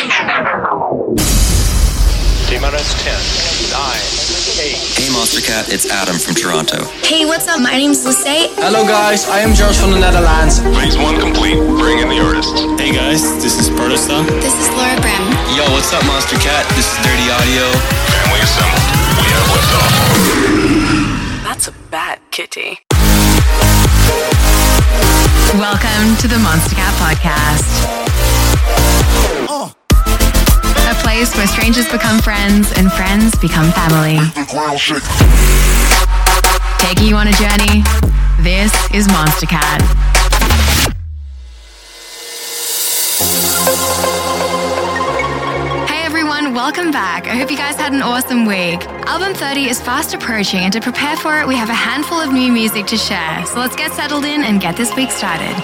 T-minus 10, 9, 8. Hey Monstercat, it's Adam from Toronto. Hey, what's up? My name's Luce. Hello guys, I am George from the Netherlands. Phase one complete. Bring in the artists. Hey guys, this is Bertha. This is Laura Brehm. Yo, what's up Monstercat? This is Dirty Audio. Family assembled. We have liftoff. That's a bad kitty. Welcome to the Monstercat Podcast. Place where strangers become friends and friends become family. Taking you on a journey, this is Monstercat. Hey everyone, welcome back. I hope you guys had an awesome week. Album 30 is fast approaching, and to prepare for it, we have a handful of new music to share. So let's get settled in and get this week started.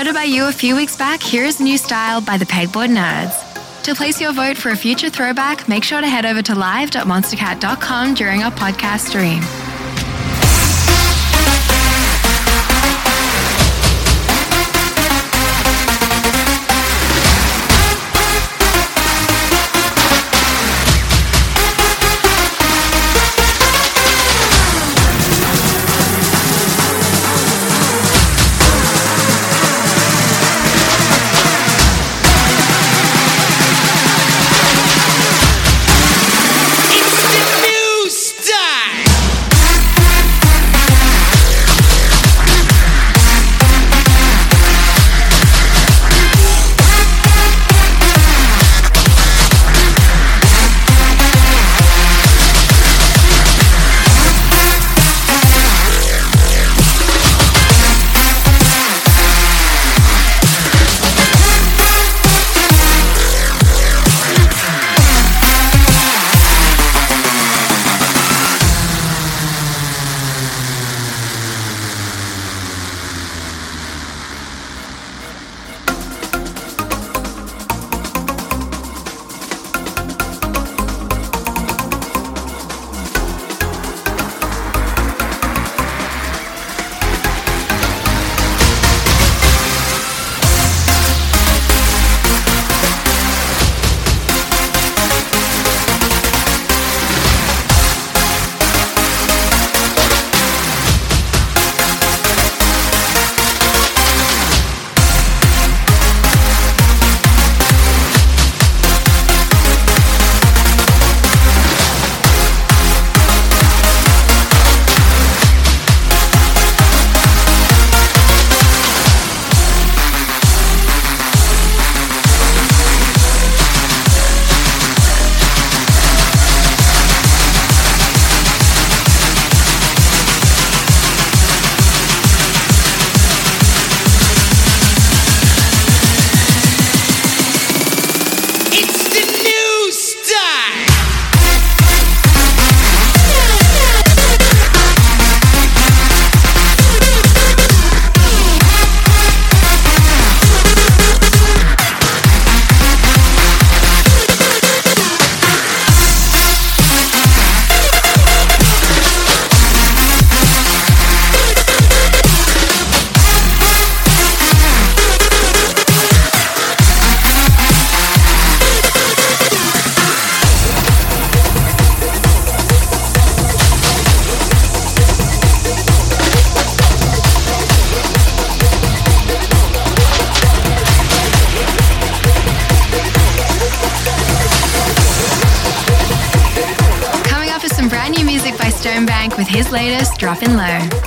Voted by you a few weeks back, here's a New Style by the Pegboard Nerds. To place your vote for a future throwback, make sure to head over to live.monstercat.com during our podcast stream. Dropping Low.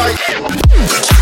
like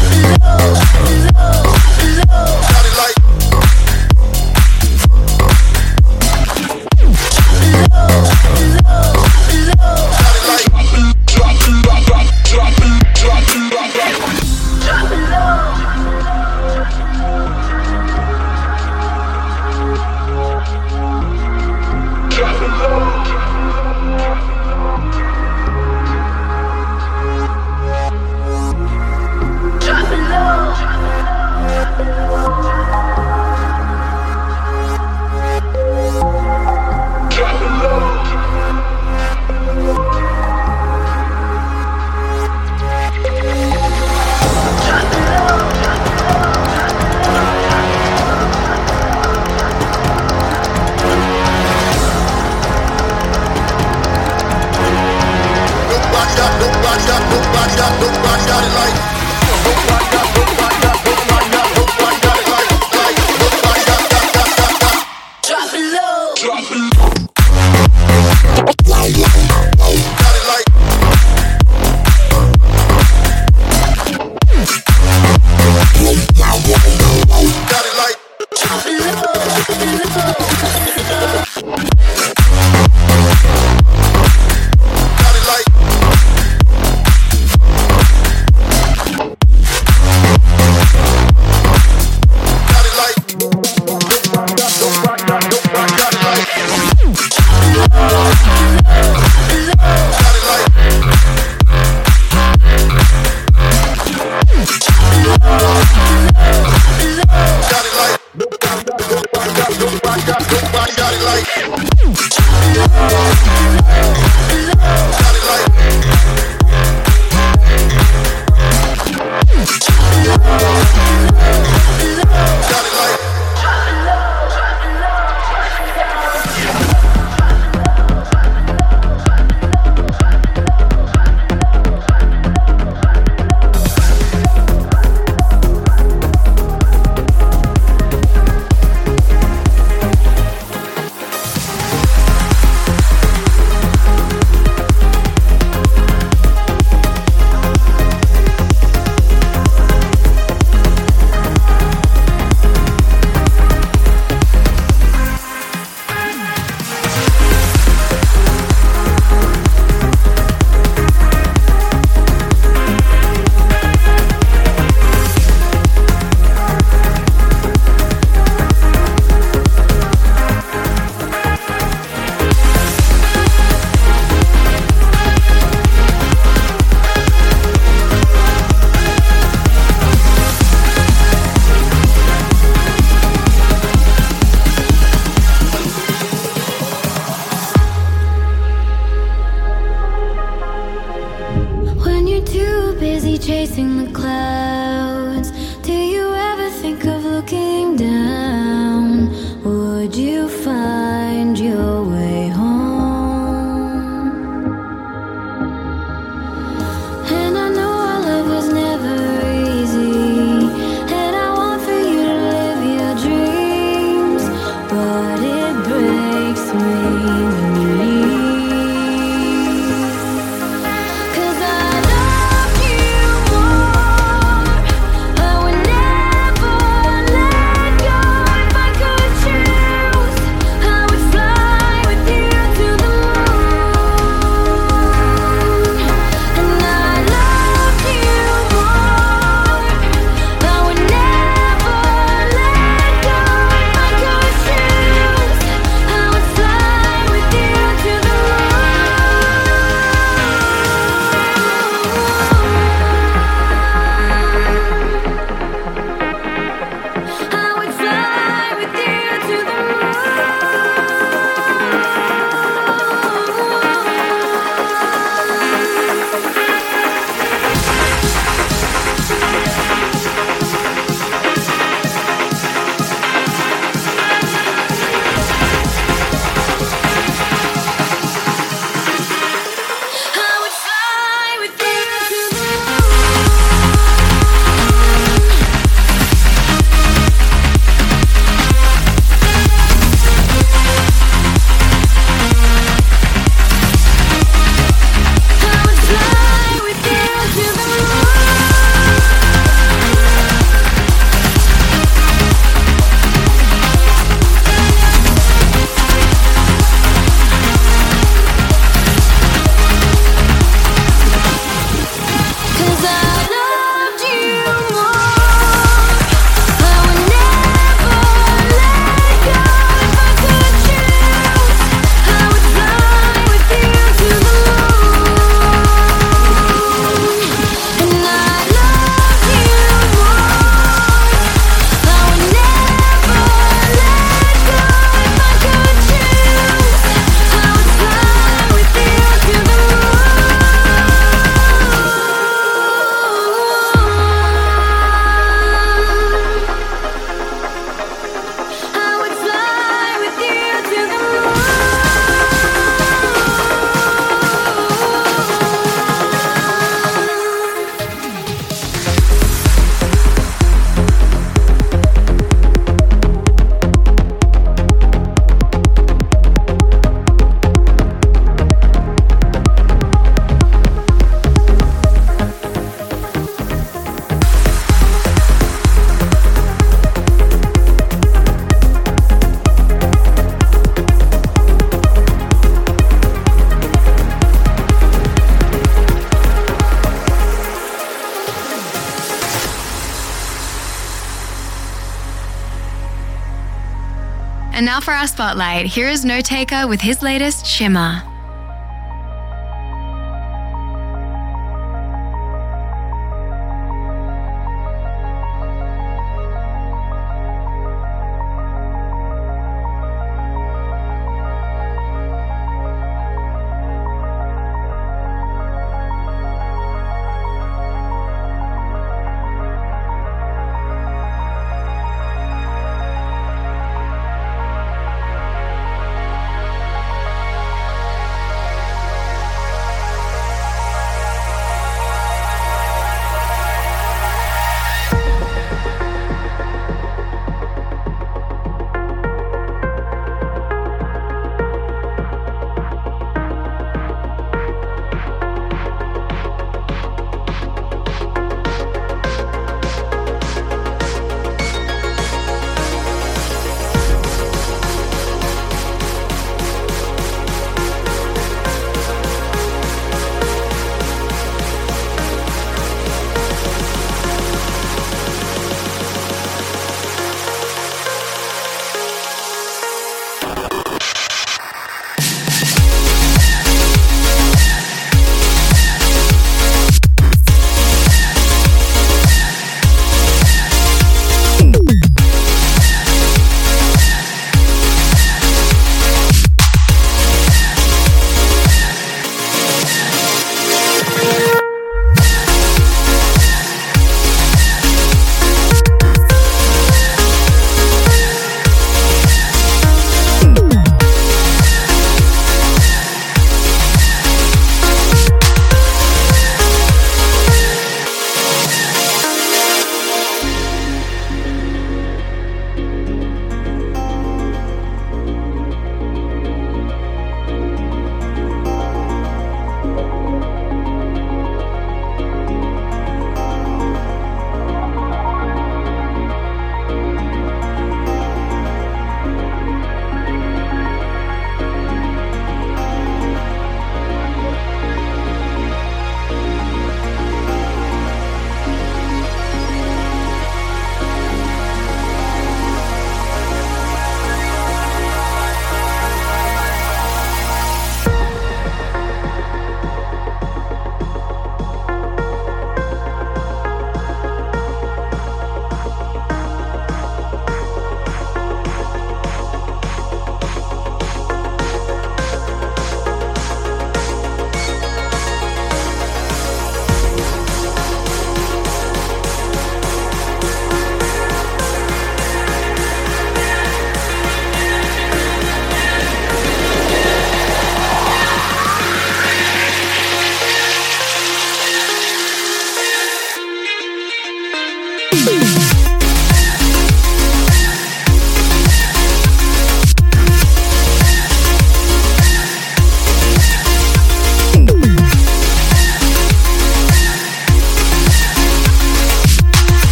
for our spotlight, here is Notaker with his latest, Shimmer.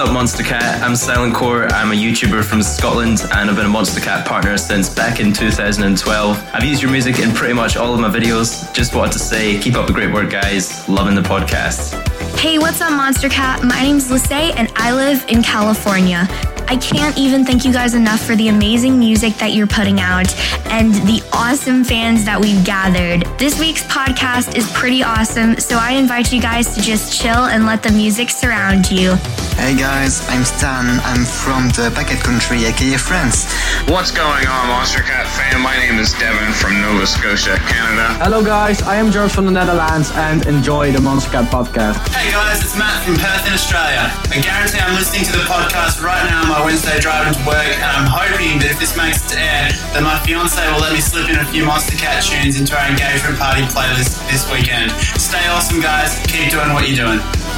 Up, Monstercat? I'm Silent Core. I'm a YouTuber from Scotland and I've been a Monstercat partner since back in 2012. I've used your music in pretty much all of my videos. Just wanted to say, keep up the great work, guys. Loving the podcast. Hey, what's up, Monstercat? My name's Lisay, and I live in California. I can't even thank you guys enough for the amazing music that you're putting out and the awesome fans that we've gathered. This week's podcast is pretty awesome, so I invite you guys to just chill and let the music surround you. Hey guys, I'm Stan. I'm from the Packet Country, aka France. What's going on, Monstercat fam? My name is Devin from Nova Scotia, Canada. Hello, guys. I am George from the Netherlands and enjoy the Monstercat podcast. Hey guys, it's Matt from Perth in Australia. I guarantee I'm listening to the podcast right now on my Wednesday driving to work, and I'm hoping that if this makes it to air, that my fiance will let me slip in a few Monstercat tunes into our engagement party playlist this weekend. Stay awesome, guys. Keep doing what you're doing.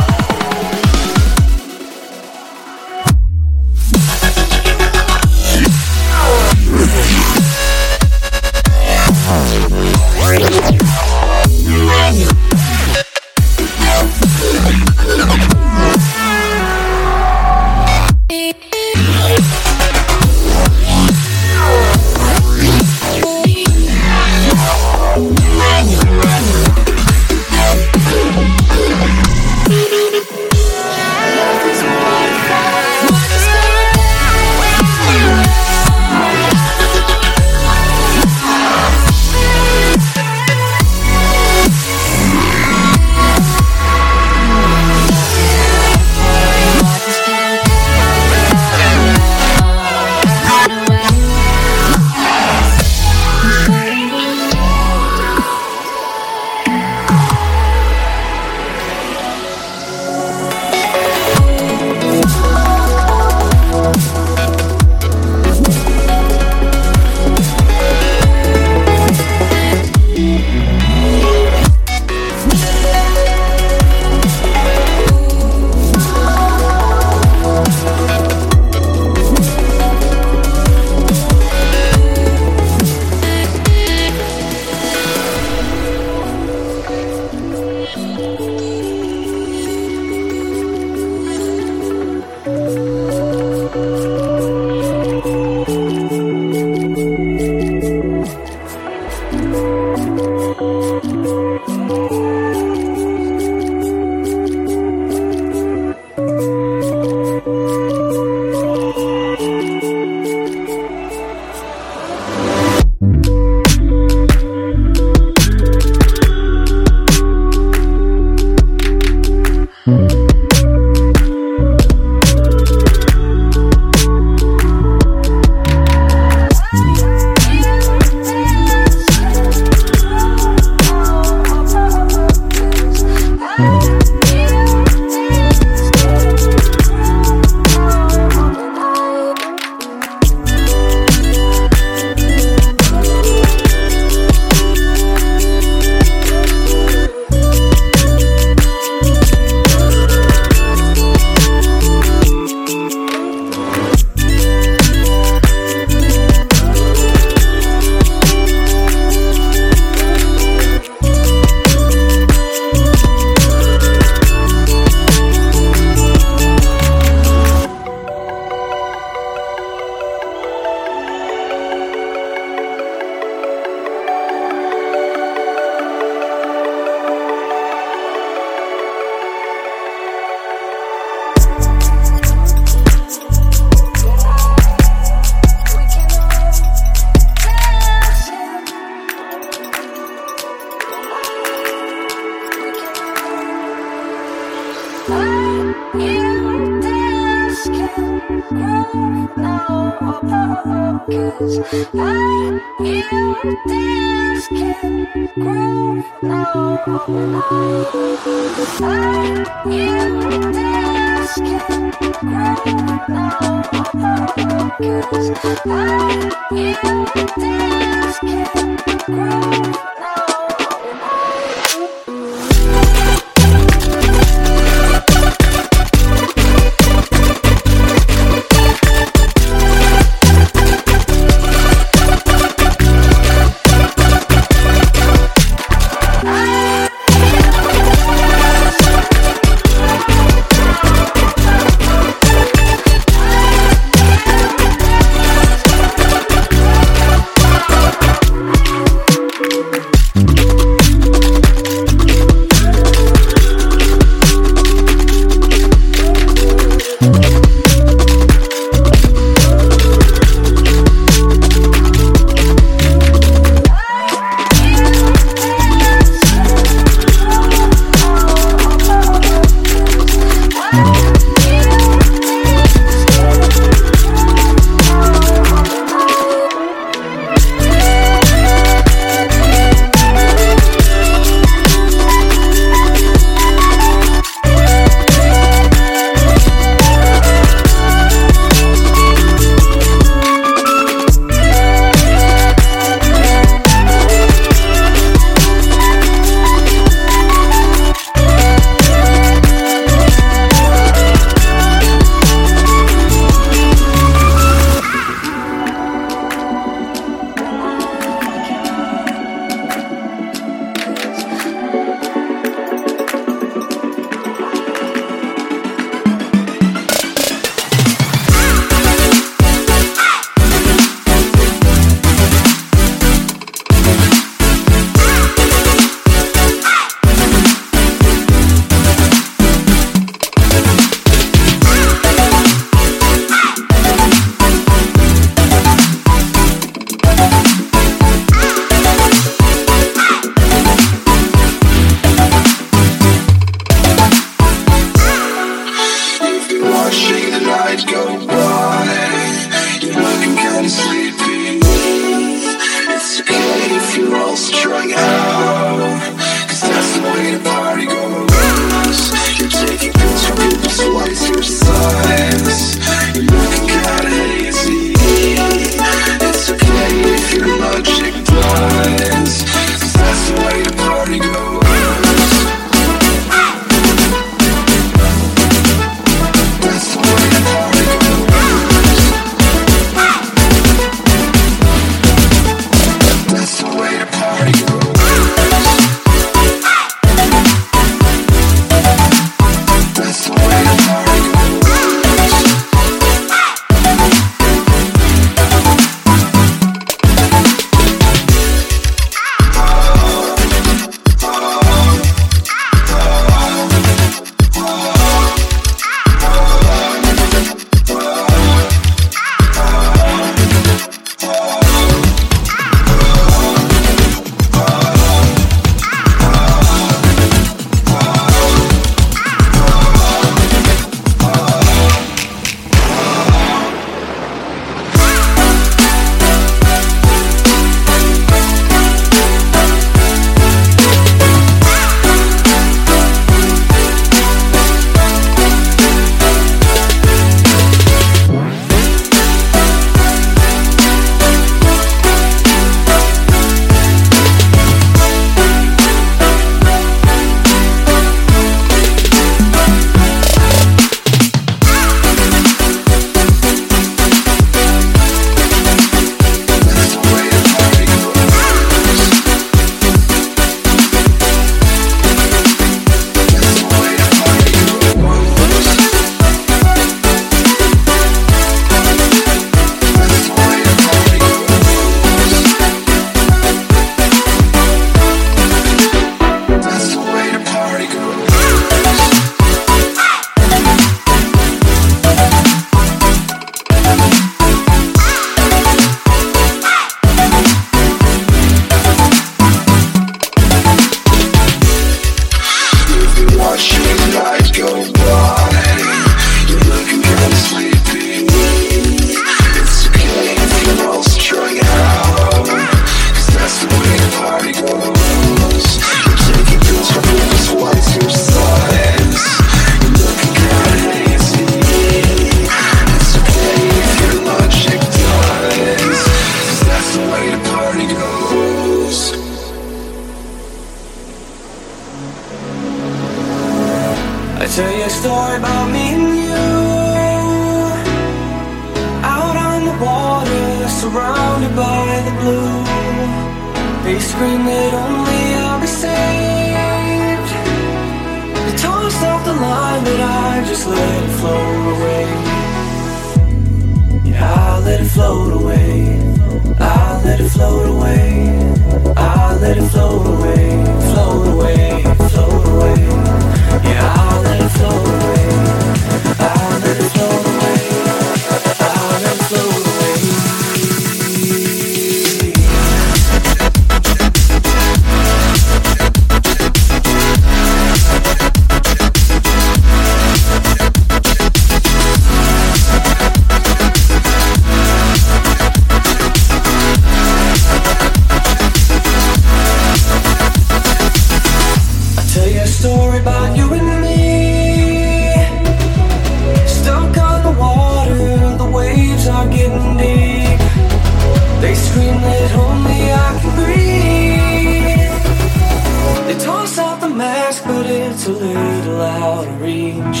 The mask, but it's a little out of reach.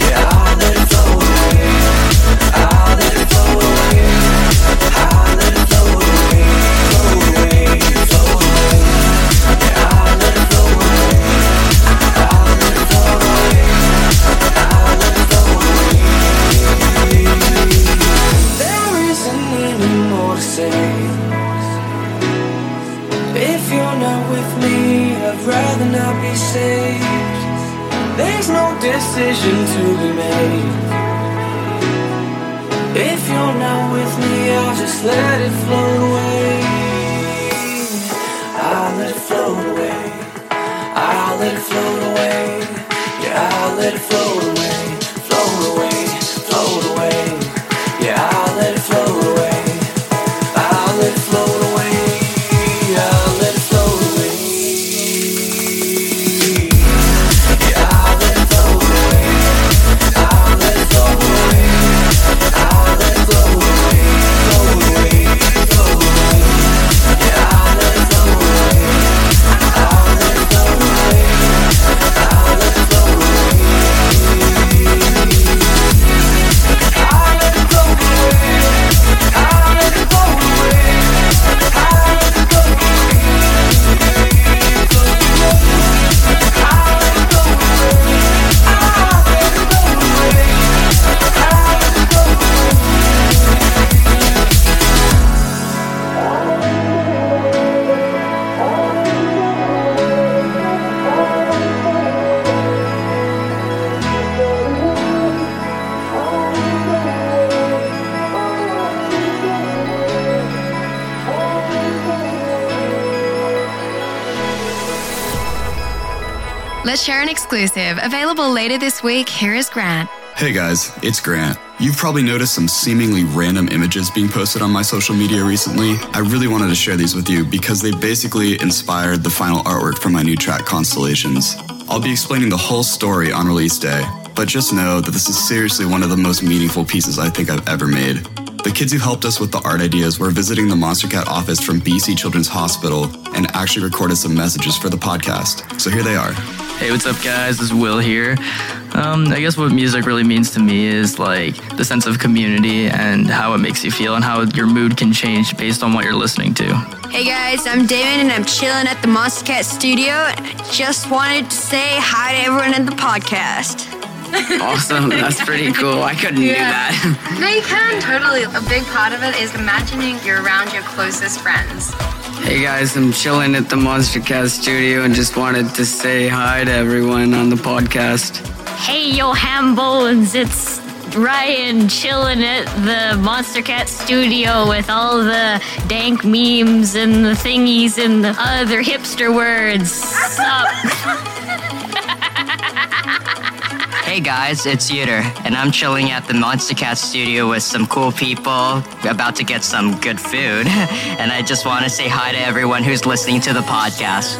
Yeah, I let it float away. I let it float away. Decision to be made. If you're not with me, I'll just let it float away. I'll let it float away. I'll let it float away. Yeah, I'll let it float away. Let's share an exclusive. Available later this week. Here is Grant. Hey guys, it's Grant. You've probably noticed some seemingly random images being posted on my social media recently. I really wanted to share these with you because they basically inspired the final artwork for my new track Constellations. I'll be explaining the whole story on release day, but just know that this is seriously one of the most meaningful pieces I think I've ever made. The kids who helped us with the art ideas were visiting the Monstercat office from BC Children's Hospital and actually recorded some messages for the podcast. So here they are. Hey, what's up, guys? This is Will here. Um, I guess what music really means to me is like the sense of community and how it makes you feel and how your mood can change based on what you're listening to. Hey guys, I'm Damon and I'm chilling at the Monstercat studio. And I just wanted to say hi to everyone in the podcast. Awesome. That's pretty cool. I couldn't do that. No, you can totally. A big part of it is imagining you're around your closest friends. Hey guys, I'm chilling at the Monstercat studio and just wanted to say hi to everyone on the podcast. Hey, yo, ham bones, it's Ryan chilling at the Monstercat studio with all the dank memes and the thingies and the other hipster words. Sup? Hey guys, it's Yuter, and I'm chilling at the Monstercat studio with some cool people, about to get some good food. And I just want to say hi to everyone who's listening to the podcast.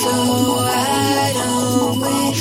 So why don't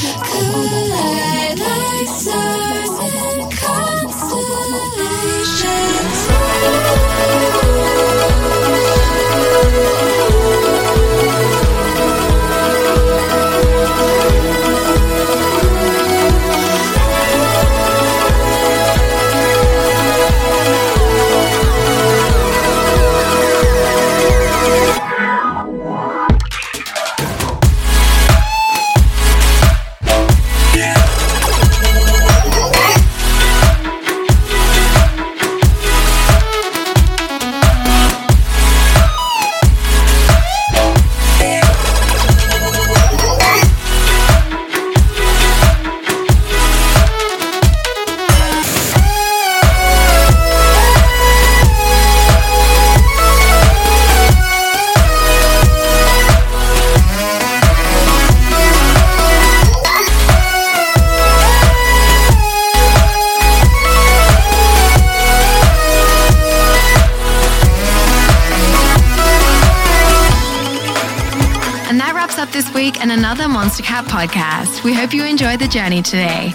podcast. We hope you enjoyed the journey today.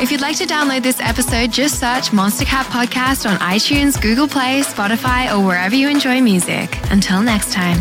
If you'd like to download this episode, just search Monstercat Podcast on iTunes, Google Play, Spotify, or wherever you enjoy music. Until next time.